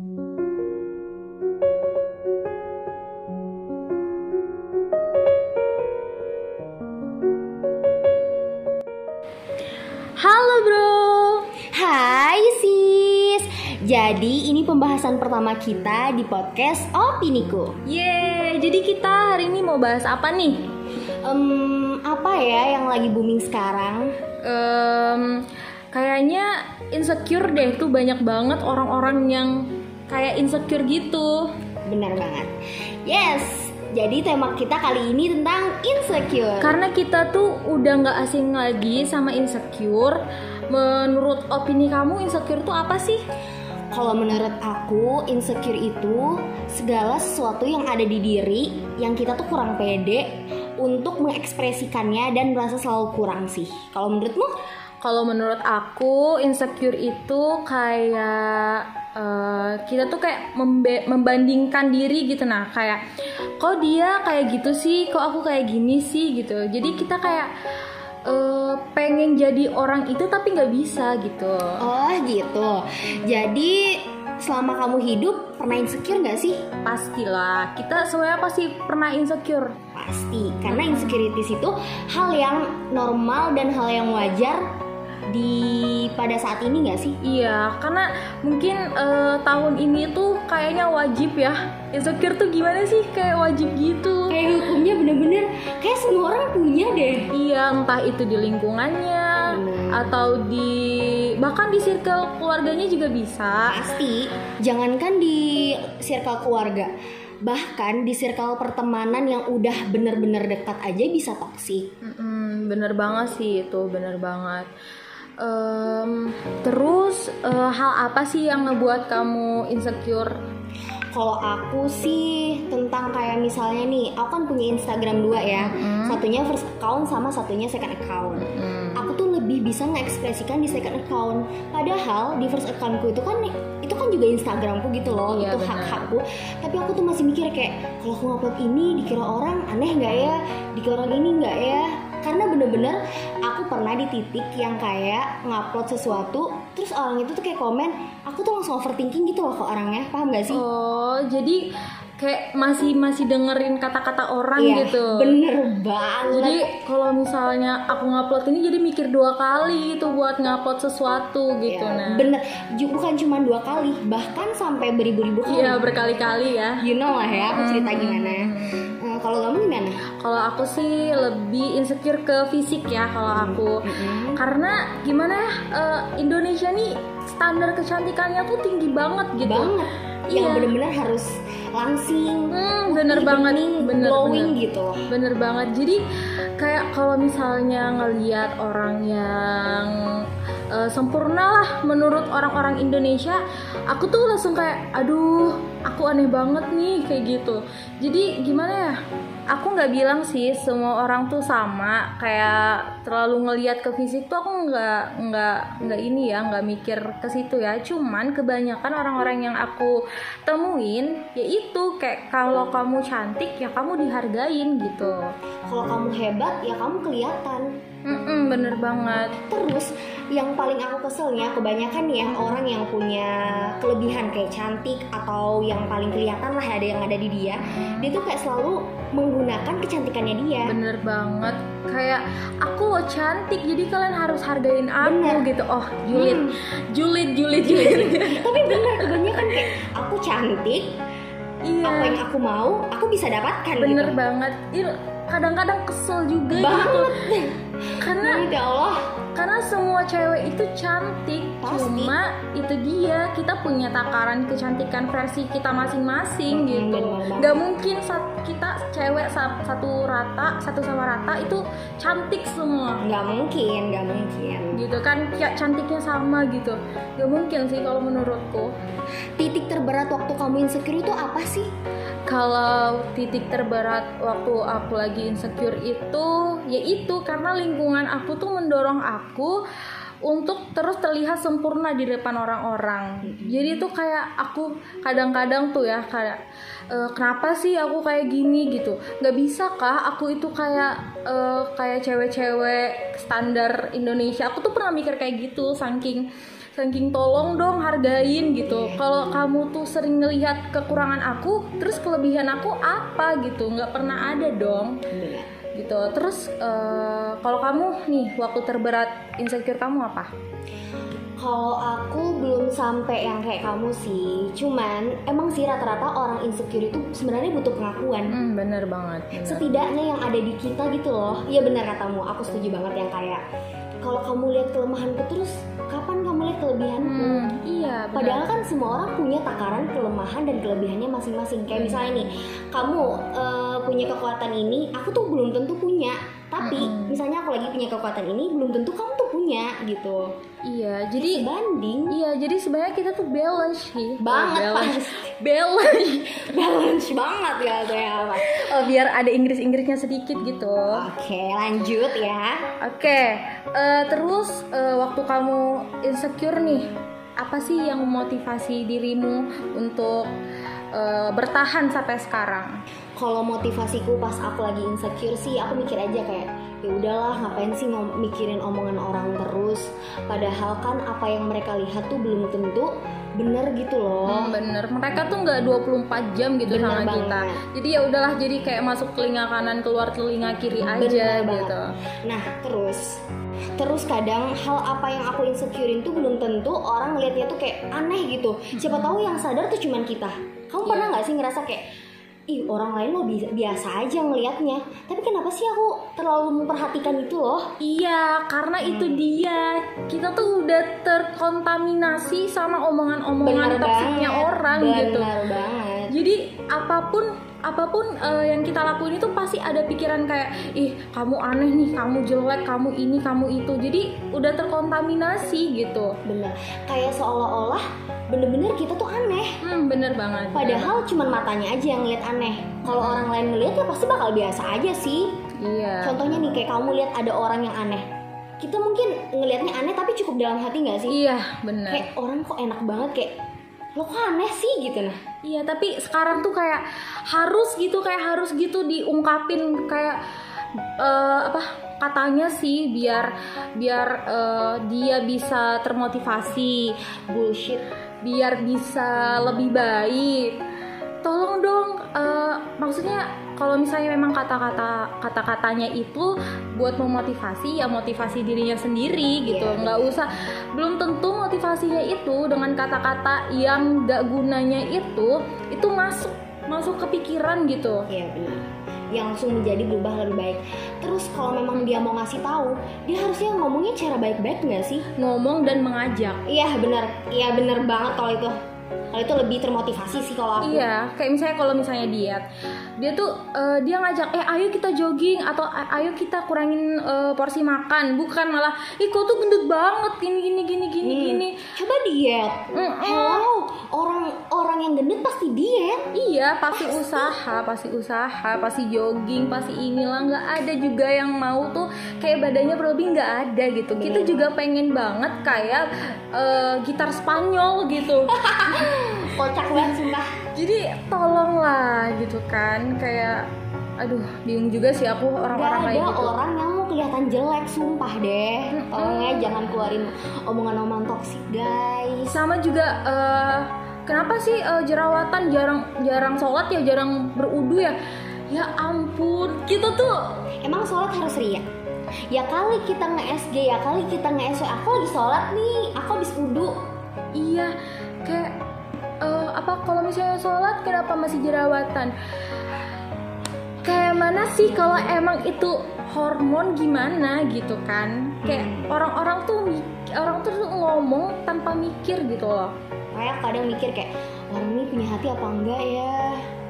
Halo bro. Hai sis. Jadi ini pembahasan pertama kita di podcast Opiniku. Yeay, jadi kita hari ini mau bahas apa nih? Em, apa ya yang lagi booming sekarang? Em, kayaknya insecure deh tuh banyak banget orang-orang yang kayak insecure gitu. Benar banget. Yes. Jadi tema kita kali ini tentang insecure. Karena kita tuh udah nggak asing lagi sama insecure. Menurut opini kamu insecure tuh apa sih? Kalau menurut aku, insecure itu segala sesuatu yang ada di diri yang kita tuh kurang pede untuk mengekspresikannya dan merasa selalu kurang sih. Kalau menurutmu? Kalau menurut aku insecure itu kayak eh, kita tuh kayak membe- membandingkan diri gitu nah kayak kok dia kayak gitu sih, kok aku kayak gini sih gitu. Jadi kita kayak eh, pengen jadi orang itu tapi nggak bisa gitu. Oh gitu. Jadi selama kamu hidup pernah insecure nggak sih? Pastilah kita semuanya pasti pernah insecure. Pasti, karena insecurities itu hal yang normal dan hal yang wajar di pada saat ini nggak sih? Iya, karena mungkin eh, tahun ini tuh kayaknya wajib ya. Insecure tuh gimana sih? Kayak wajib gitu. Kayak hukumnya bener-bener kayak semua orang punya deh. Iya, entah itu di lingkungannya Bener. atau di bahkan di circle keluarganya juga bisa. Pasti, jangankan di circle keluarga, bahkan di circle pertemanan yang udah bener-bener dekat aja bisa toksik. Mm-mm, bener banget sih itu, bener banget. Em, terus eh, hal apa sih yang ngebuat kamu insecure? Kalau aku sih tentang kayak misalnya nih, aku kan punya Instagram dua ya, Mm-mm. satunya first account sama satunya second account. Mm. aku tuh lebih bisa mengekspresikan di second account padahal di first accountku itu kan kan juga Instagramku gitu loh Iya, itu hak hakku. Tapi aku tuh masih mikir kayak kalau aku ngupload ini dikira orang aneh nggak ya? Dikira orang ini nggak ya? Karena bener-bener aku pernah di titik yang kayak ngupload sesuatu terus orang itu tuh kayak komen aku tuh langsung overthinking gitu loh ke orangnya. Paham gak sih? Oh, jadi kayak masih masih dengerin kata-kata orang Iya, gitu. bener banget Jadi kalau misalnya aku ngupload ini jadi mikir dua kali gitu buat ngupload sesuatu gitu Ya, nah. bener bukan cuma dua kali bahkan sampai beribu-ribu kali Iya berkali-kali ya. you know lah ya aku cerita Hmm. gimana Eh, kalau kamu gimana Kalau aku sih lebih insecure ke fisik ya kalau aku. Mm-mm. Karena gimana ya eh, Indonesia nih standar kecantikannya tuh tinggi banget gitu. banget yang Iya. bener-bener harus langsing Hmm, bener banget, bener, glowing bener. gitu Bener banget. Jadi kayak kalau misalnya ngeliat orang yang eh, sempurna lah menurut orang-orang Indonesia, aku tuh langsung kayak, aduh, aku aneh banget nih kayak gitu. Jadi gimana ya? Aku nggak bilang sih semua orang tuh sama. Kayak terlalu ngeliat ke fisik tuh aku nggak nggak nggak ini ya, nggak mikir ke situ ya. Cuman kebanyakan orang-orang yang aku temuin, yaitu kayak kalau kamu cantik ya kamu dihargain gitu. kalau kamu hebat ya kamu kelihatan Mm-mm, bener banget. terus yang paling aku keselnya kebanyakan nih ya orang yang punya kelebihan kayak cantik atau yang paling kelihatan lah ada yang ada di dia dia tuh kayak selalu menggunakan kecantikannya dia Bener banget. Kayak aku loh cantik, jadi kalian harus hargain aku Bener. gitu. Oh, julid, Hmm. julid, julid, julid. tapi bener kebanyakan kayak aku cantik iya. apa yang aku mau aku bisa dapatkan Bener gitu. banget. Kadang-kadang kesel juga gitu. banget Karena ya Allah. karena semua cewek itu cantik Pasti. cuma itu dia kita punya takaran kecantikan versi kita masing-masing gitu. nggak mungkin saat kita cewek sa- satu rata satu sama rata itu cantik semua. Nggak mungkin nggak mungkin. Gitu kan kayak cantiknya sama gitu. Nggak mungkin sih kalau menurutku. Titik terberat waktu kamu insecure itu apa sih kalau titik terberat waktu aku lagi insecure itu yaitu karena lingkungan aku tuh mendorong aku untuk terus terlihat sempurna di depan orang-orang. Jadi tuh kayak aku kadang-kadang tuh ya kayak "E, kenapa sih aku kayak gini gitu? Gak bisa kah aku itu kayak e, kayak cewek-cewek standar Indonesia? Aku tuh pernah mikir kayak gitu saking ranking tolong dong hargain gitu. Kalau kamu tuh sering ngelihat kekurangan aku terus kelebihan aku apa gitu? Nggak pernah ada dong. Bener. gitu. Terus eh, kalau kamu nih waktu terberat insecure kamu apa? Kalau aku belum sampai yang kayak kamu sih, cuman emang sih rata-rata orang insecure itu sebenarnya butuh pengakuan. hmm, bener banget. Bener. Setidaknya yang ada di kita gitu loh. Iya benar katamu, aku setuju banget yang kayak kalau kamu lihat kelemahanku terus kapan kelebihanku? Hmm, iya bener. Padahal kan semua orang punya takaran kelemahan dan kelebihannya masing-masing. Kayak misalnya nih, kamu eh, punya kekuatan ini, aku tuh belum tentu punya. Tapi Mm-mm. misalnya aku lagi punya kekuatan ini, belum tentu kamu tuh punya gitu. iya jadi Banding iya jadi sebenarnya kita tuh balance sih banget Oh, balance balance balance banget ya tuh ya Pak. oh, biar ada Inggris-Inggrisnya sedikit gitu Oke lanjut ya. Oke, eh, terus eh, waktu kamu insecure nih, apa sih yang memotivasi dirimu untuk eh, bertahan sampai sekarang? Kalau motivasiku pas aku lagi insecure sih, aku mikir aja kayak ya udahlah ngapain sih ngom- mikirin omongan orang terus. Padahal kan apa yang mereka lihat tuh belum tentu bener gitu loh. Hmm, bener, mereka tuh nggak 24 jam gitu Bener sama banget. kita. Jadi ya udahlah, jadi kayak masuk telinga kanan keluar telinga kiri aja Bener banget. gitu. Nah terus Terus kadang hal apa yang aku insecurein tuh belum tentu orang ngeliatnya tuh kayak aneh gitu. Siapa tahu yang sadar tuh cuman kita. Kamu pernah nggak sih ngerasa kayak ih orang lain bi- biasa aja ngelihatnya. Tapi kenapa sih aku terlalu memperhatikan itu loh? Iya, karena itu dia. Kita tuh udah terkontaminasi sama omongan-omongan toksiknya orang gitu. Benar banget. Jadi apa pun apa pun eh, yang kita lakuin itu pasti ada pikiran kayak ih kamu aneh nih, kamu jelek, kamu ini, kamu itu. Jadi udah terkontaminasi gitu. Bener. Kayak seolah-olah bener-bener kita tuh aneh. Hmm, bener banget. Padahal cuman matanya aja yang ngeliat aneh. Kalau orang lain ngeliat ya pasti bakal biasa aja sih. iya. Contohnya nih kayak kamu lihat ada orang yang aneh. Kita mungkin ngelihatnya aneh tapi cukup dalam hati nggak sih? Iya, bener. Kayak orang kok enak banget kayak lo kok aneh sih gitu nah. Iya, tapi sekarang tuh kayak harus gitu, kayak harus gitu diungkapin kayak eh, apa katanya sih biar biar eh, dia bisa termotivasi, Bullshit. Biar bisa lebih baik. Tolong dong, eh, maksudnya kalau misalnya memang kata-kata kata-katanya itu buat memotivasi ya motivasi dirinya sendiri gitu, Iya, nggak usah. Belum tentu motivasinya itu dengan kata-kata yang gak gunanya itu itu masuk masuk ke pikiran gitu. Iya benar. Yang langsung menjadi berubah lebih baik. Terus kalau memang dia mau ngasih tahu, dia harusnya ngomongnya cara baik-baik nggak sih? Ngomong dan mengajak. Iya benar. Iya benar banget kalau itu. Kalau itu lebih termotivasi sih kalau aku. Iya, kayak misalnya kalau misalnya diet, dia tuh eh, dia ngajak, eh ayo kita jogging atau "A- ayo kita kurangin eh, porsi makan, bukan malah, ih kau tuh gendut banget, gini gini gini gini Hmm. gini. Coba diet. Orang orang yang gendut pasti diet. Iya, pasti usaha, pasti usaha, pasti jogging, pasti inilah nggak ada juga yang mau tuh kayak badannya berlebih nggak ada gitu. Kita Bener juga pengen banget kayak eh, gitar Spanyol gitu. Kocak banget sumpah. Jadi tolonglah gitu kan kayak aduh bingung juga sih aku orang-orang kayak gitu. orang yang mau kelihatan jelek, sumpah deh. Tolong ya jangan keluarin omongan-omongan toksik, guys. Sama juga eh, kenapa sih eh, jerawatan jarang jarang sholat ya jarang berudu ya? Ya ampun, kita tuh Emang sholat harus ria? Ya kali kita nge-SG, ya kali kita nge-SW Aku lagi sholat nih, aku habis wudhu iya kayak eh, apa kalau misalnya sholat kenapa masih jerawatan? Kayak mana sih kalau emang itu hormon gimana gitu kan? Kayak Hmm. orang-orang tuh mik- orang tuh ngomong tanpa mikir gitu loh. Kayak kadang mikir kayak Orang ini punya hati apa enggak ya?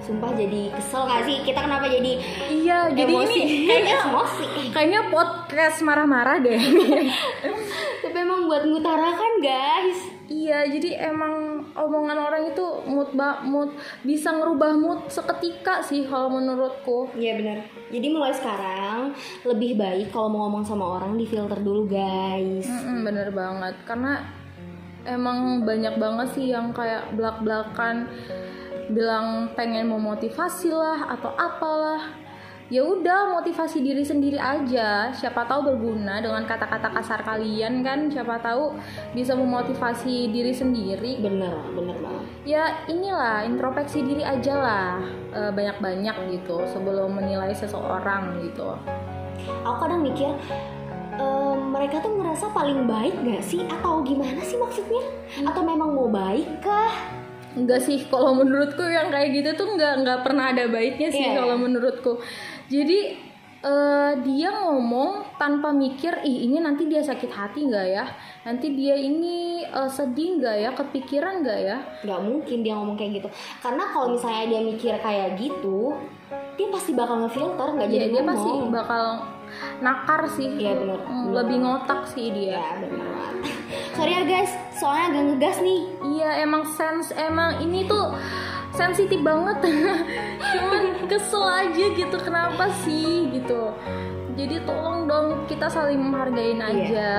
Sumpah jadi kesel gak sih? Kita kenapa jadi Iya, jadi emosi? ini kayaknya emosi kayaknya podcast marah-marah deh. Tapi emang buat ngutarakan guys iya, jadi emang omongan orang itu mood ba mood bisa ngerubah mood seketika sih kalau menurutku. Iya benar. Jadi mulai sekarang lebih baik kalau mau ngomong sama orang di filter dulu guys. Mm-mm, bener banget, karena emang banyak banget sih yang kayak belak-belakan bilang pengen memotivasi lah atau apalah. ya udah motivasi diri sendiri aja. Siapa tahu berguna dengan kata-kata kasar kalian kan. Siapa tahu bisa memotivasi diri sendiri. Bener bener banget. Ya inilah introspeksi diri aja lah. Eh, banyak-banyak gitu sebelum menilai seseorang gitu. Aku kadang mikir eh, mereka tuh ngerasa paling baik gak sih atau gimana sih maksudnya atau memang mau baik kah Enggak sih, kalau menurutku yang kayak gitu tuh nggak nggak pernah ada baiknya sih Iya. kalau menurutku. Jadi eh, dia ngomong tanpa mikir, ih ini nanti dia sakit hati nggak ya? Nanti dia ini eh, sedih nggak ya? Kepikiran nggak ya? nggak mungkin dia ngomong kayak gitu karena kalau misalnya dia mikir kayak gitu dia pasti bakal ngefilter nggak Jadi jadi dia ngomong pasti bakal nakar sih. Iya, bener. Hmm, Lebih ngotak sih dia. ya bener sorry ya guys soalnya agak ngegas nih Iya emang sense emang ini tuh sensitif banget. Cuman kesel aja gitu kenapa sih gitu. Jadi tolong dong kita saling menghargain Iya. aja.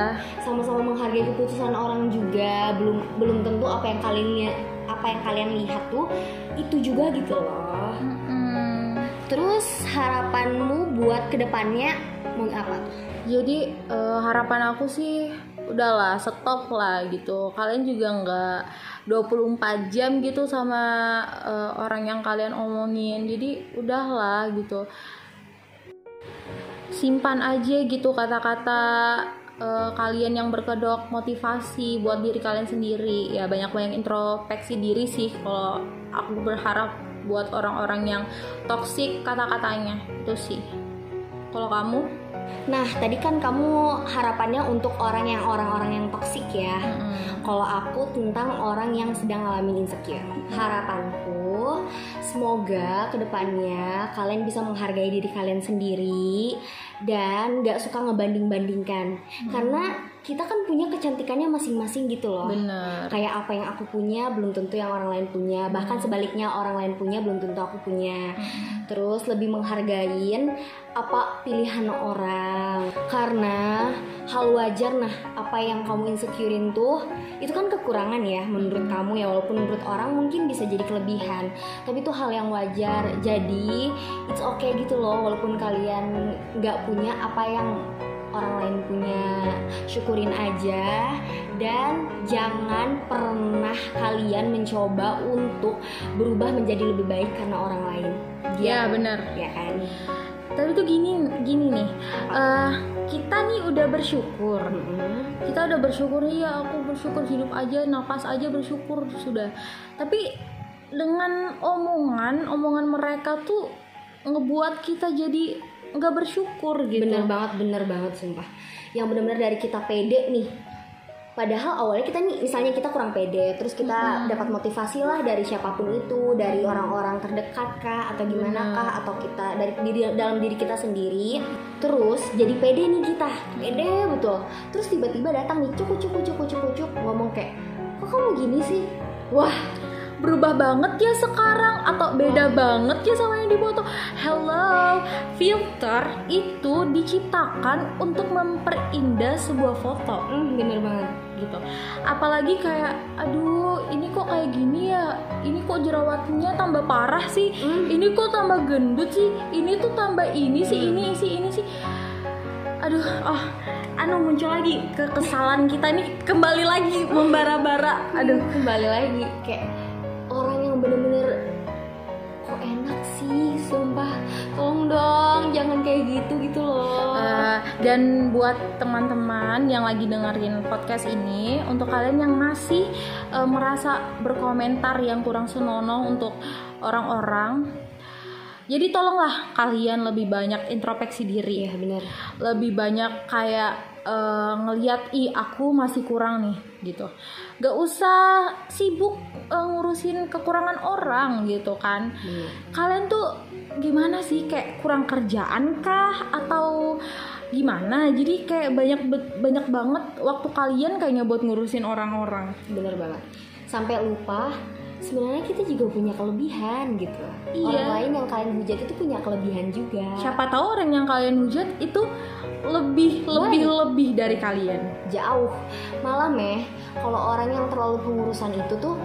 sama-sama menghargai keputusan orang juga belum belum tentu apa yang kalian lihat apa yang kalian lihat tuh itu juga gitu loh. Terus harapanmu buat ke depannya mau apa Jadi eh, harapan aku sih udahlah stop lah gitu. Kalian juga nggak 24 jam gitu sama eh, orang yang kalian omongin. Jadi udahlah gitu. Simpan aja gitu kata-kata eh, kalian yang berkedok motivasi buat diri kalian sendiri. Ya banyak-banyak introspeksi diri sih kalau aku berharap buat orang-orang yang toksik kata-katanya itu sih. Kalau kamu? nah tadi kan kamu harapannya untuk orang yang orang-orang yang toksik ya Mm-mm. Kalau aku tentang orang yang sedang ngalamin insecure Harapanku Semoga ke depannya kalian bisa menghargai diri kalian sendiri Dan gak suka ngebanding-bandingkan Karena kita kan punya kecantikannya masing-masing gitu loh. Bener. Kayak apa yang aku punya belum tentu yang orang lain punya. Bahkan sebaliknya orang lain punya belum tentu aku punya. Terus lebih menghargain apa pilihan orang. Karena hal wajar nah apa yang kamu insecurein tuh Itu kan kekurangan ya menurut kamu ya. Walaupun menurut orang mungkin bisa jadi kelebihan Tapi itu hal yang wajar. Jadi it's okay gitu loh Walaupun kalian nggak punya apa yang orang lain punya syukurin aja dan jangan pernah kalian mencoba untuk berubah menjadi lebih baik karena orang lain Ya bener. ya kan Tapi tuh gini, gini nih. eh, kita nih udah bersyukur. Kita udah bersyukur ya. Aku bersyukur hidup aja, napas aja bersyukur sudah. Tapi dengan omongan, omongan mereka tuh ngebuat kita jadi nggak bersyukur gitu. bener banget bener banget sumpah. Yang bener-bener dari kita pede nih. Padahal awalnya kita nih misalnya kita kurang pede terus kita dapat motivasi lah dari siapa pun itu dari orang-orang terdekat kah atau gimana kah atau kita dari diri dalam diri kita sendiri. Terus jadi pede nih kita. Pede betul. Terus tiba-tiba datang nih cukup cukup cukup cukup cukup ngomong kayak kok kamu gini sih? Wah berubah banget ya sekarang atau beda banget ya sama yang di foto. Hello, filter itu diciptakan untuk memperindah sebuah foto. hmm, bener banget. Gitu. Apalagi kayak aduh ini kok kayak gini ya? Ini kok jerawatnya tambah parah sih? Hmm. ini kok tambah gendut sih? Ini tuh tambah ini sih ini sih ini sih. Aduh oh anu muncul lagi kekesalan kita nih. Kembali lagi membara-bara. Aduh aduh. kembali lagi kayak kayak gitu gitu loh. Eh, dan buat teman-teman yang lagi dengerin podcast ini, untuk kalian yang masih eh, merasa berkomentar yang kurang senonoh untuk orang-orang, jadi tolonglah kalian lebih banyak introspeksi diri, iya bener lebih banyak kayak eh, ngeliat ih aku masih kurang nih gitu. Gak usah sibuk eh, ngurusin kekurangan orang gitu kan. Bener kalian tuh gimana sih? Kayak kurang kerjaan kah? Atau gimana? Jadi kayak banyak banyak banget waktu kalian kayaknya buat ngurusin orang-orang. Bener banget. Sampai lupa sebenarnya kita juga punya kelebihan gitu. Iya. orang lain yang kalian hujat itu punya kelebihan juga. Siapa tahu orang yang kalian hujat itu lebih lebih lebih dari kalian. Jauh. Malah meh kalau orang yang terlalu pengurusan itu tuh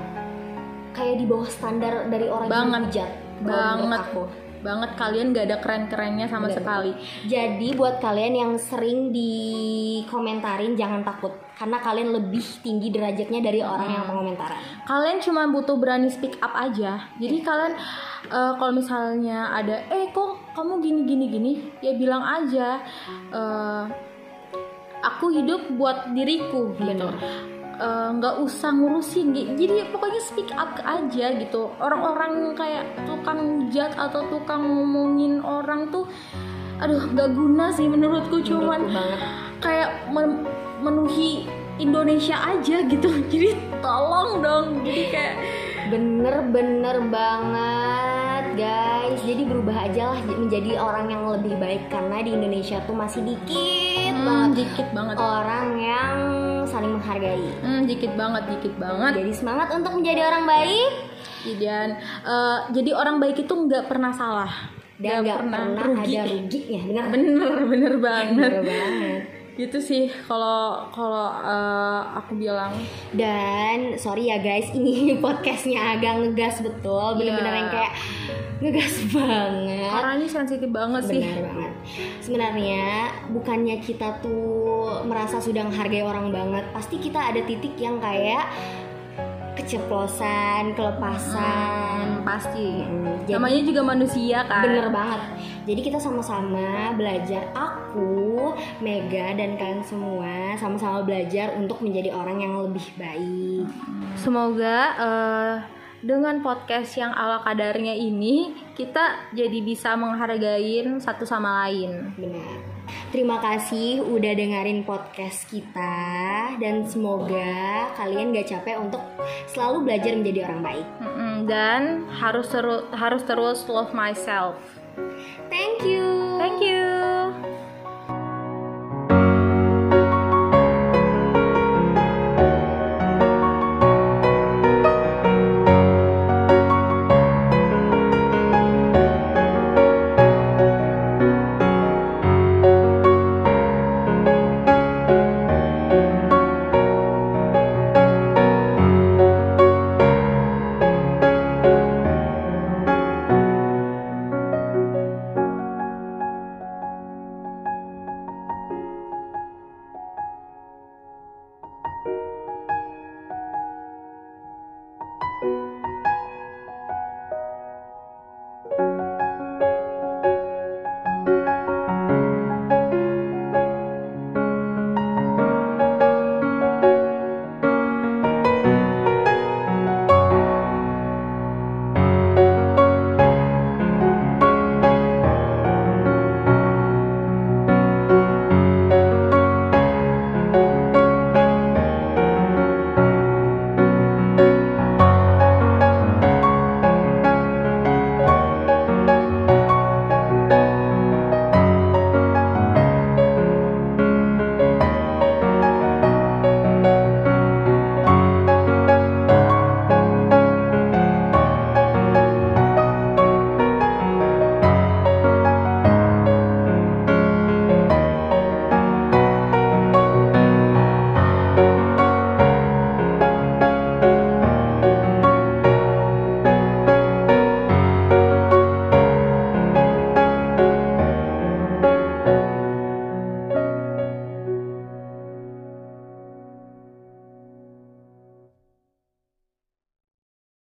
kayak di bawah standar dari orang yang Banget. hujat. Kalau menurut Banget. aku banget kalian gak ada keren-kerennya sama Bener. sekali. Jadi buat kalian yang sering dikomentarin jangan takut. Karena kalian lebih tinggi derajatnya dari orang yang pengomentaran. kalian cuma butuh berani speak up aja. Jadi kalian eh, kalau misalnya ada eh kok kamu gini gini gini? Ya bilang aja eh, aku hidup buat diriku gitu nggak usah ngurusin. Jadi pokoknya speak up aja gitu. Orang-orang kayak tukang jat atau tukang ngomongin orang tuh aduh nggak guna sih menurutku. Cuman Menurutku kayak men- memenuhi Indonesia aja gitu. Jadi tolong dong. Jadi kayak Bener-bener banget guys. Jadi berubah aja lah menjadi orang yang lebih baik. Karena di Indonesia tuh masih dikit hmm, banget. dikit banget. Orang yang saling menghargai. hmm, dikit banget dikit banget Jadi semangat untuk menjadi orang baik dan eh, jadi orang baik itu nggak pernah salah dan nggak pernah, rugi ada ruginya. Bener bener bener banget Bener banget. gitu sih kalau kalau eh, aku bilang Dan sorry ya guys, ini podcastnya agak ngegas betul, bener-bener Iya. yang kayak ngegas banget. ini sensitif banget sih Benar banget. Sebenarnya bukannya kita tuh merasa sudah menghargai orang banget, pasti kita ada titik yang kayak keceplosan, kelepasan. Hmm, pasti Hmm, jadi- namanya juga manusia kan Bener banget. Jadi kita sama-sama belajar. Aku, Mega dan kalian semua sama-sama belajar untuk menjadi orang yang lebih baik. Semoga eh, dengan podcast yang ala kadarnya ini kita jadi bisa menghargain satu sama lain. Benar. Terima kasih udah dengerin podcast kita dan semoga kalian gak capek untuk selalu belajar menjadi orang baik. Dan harus terus harus terus love myself. Thank you.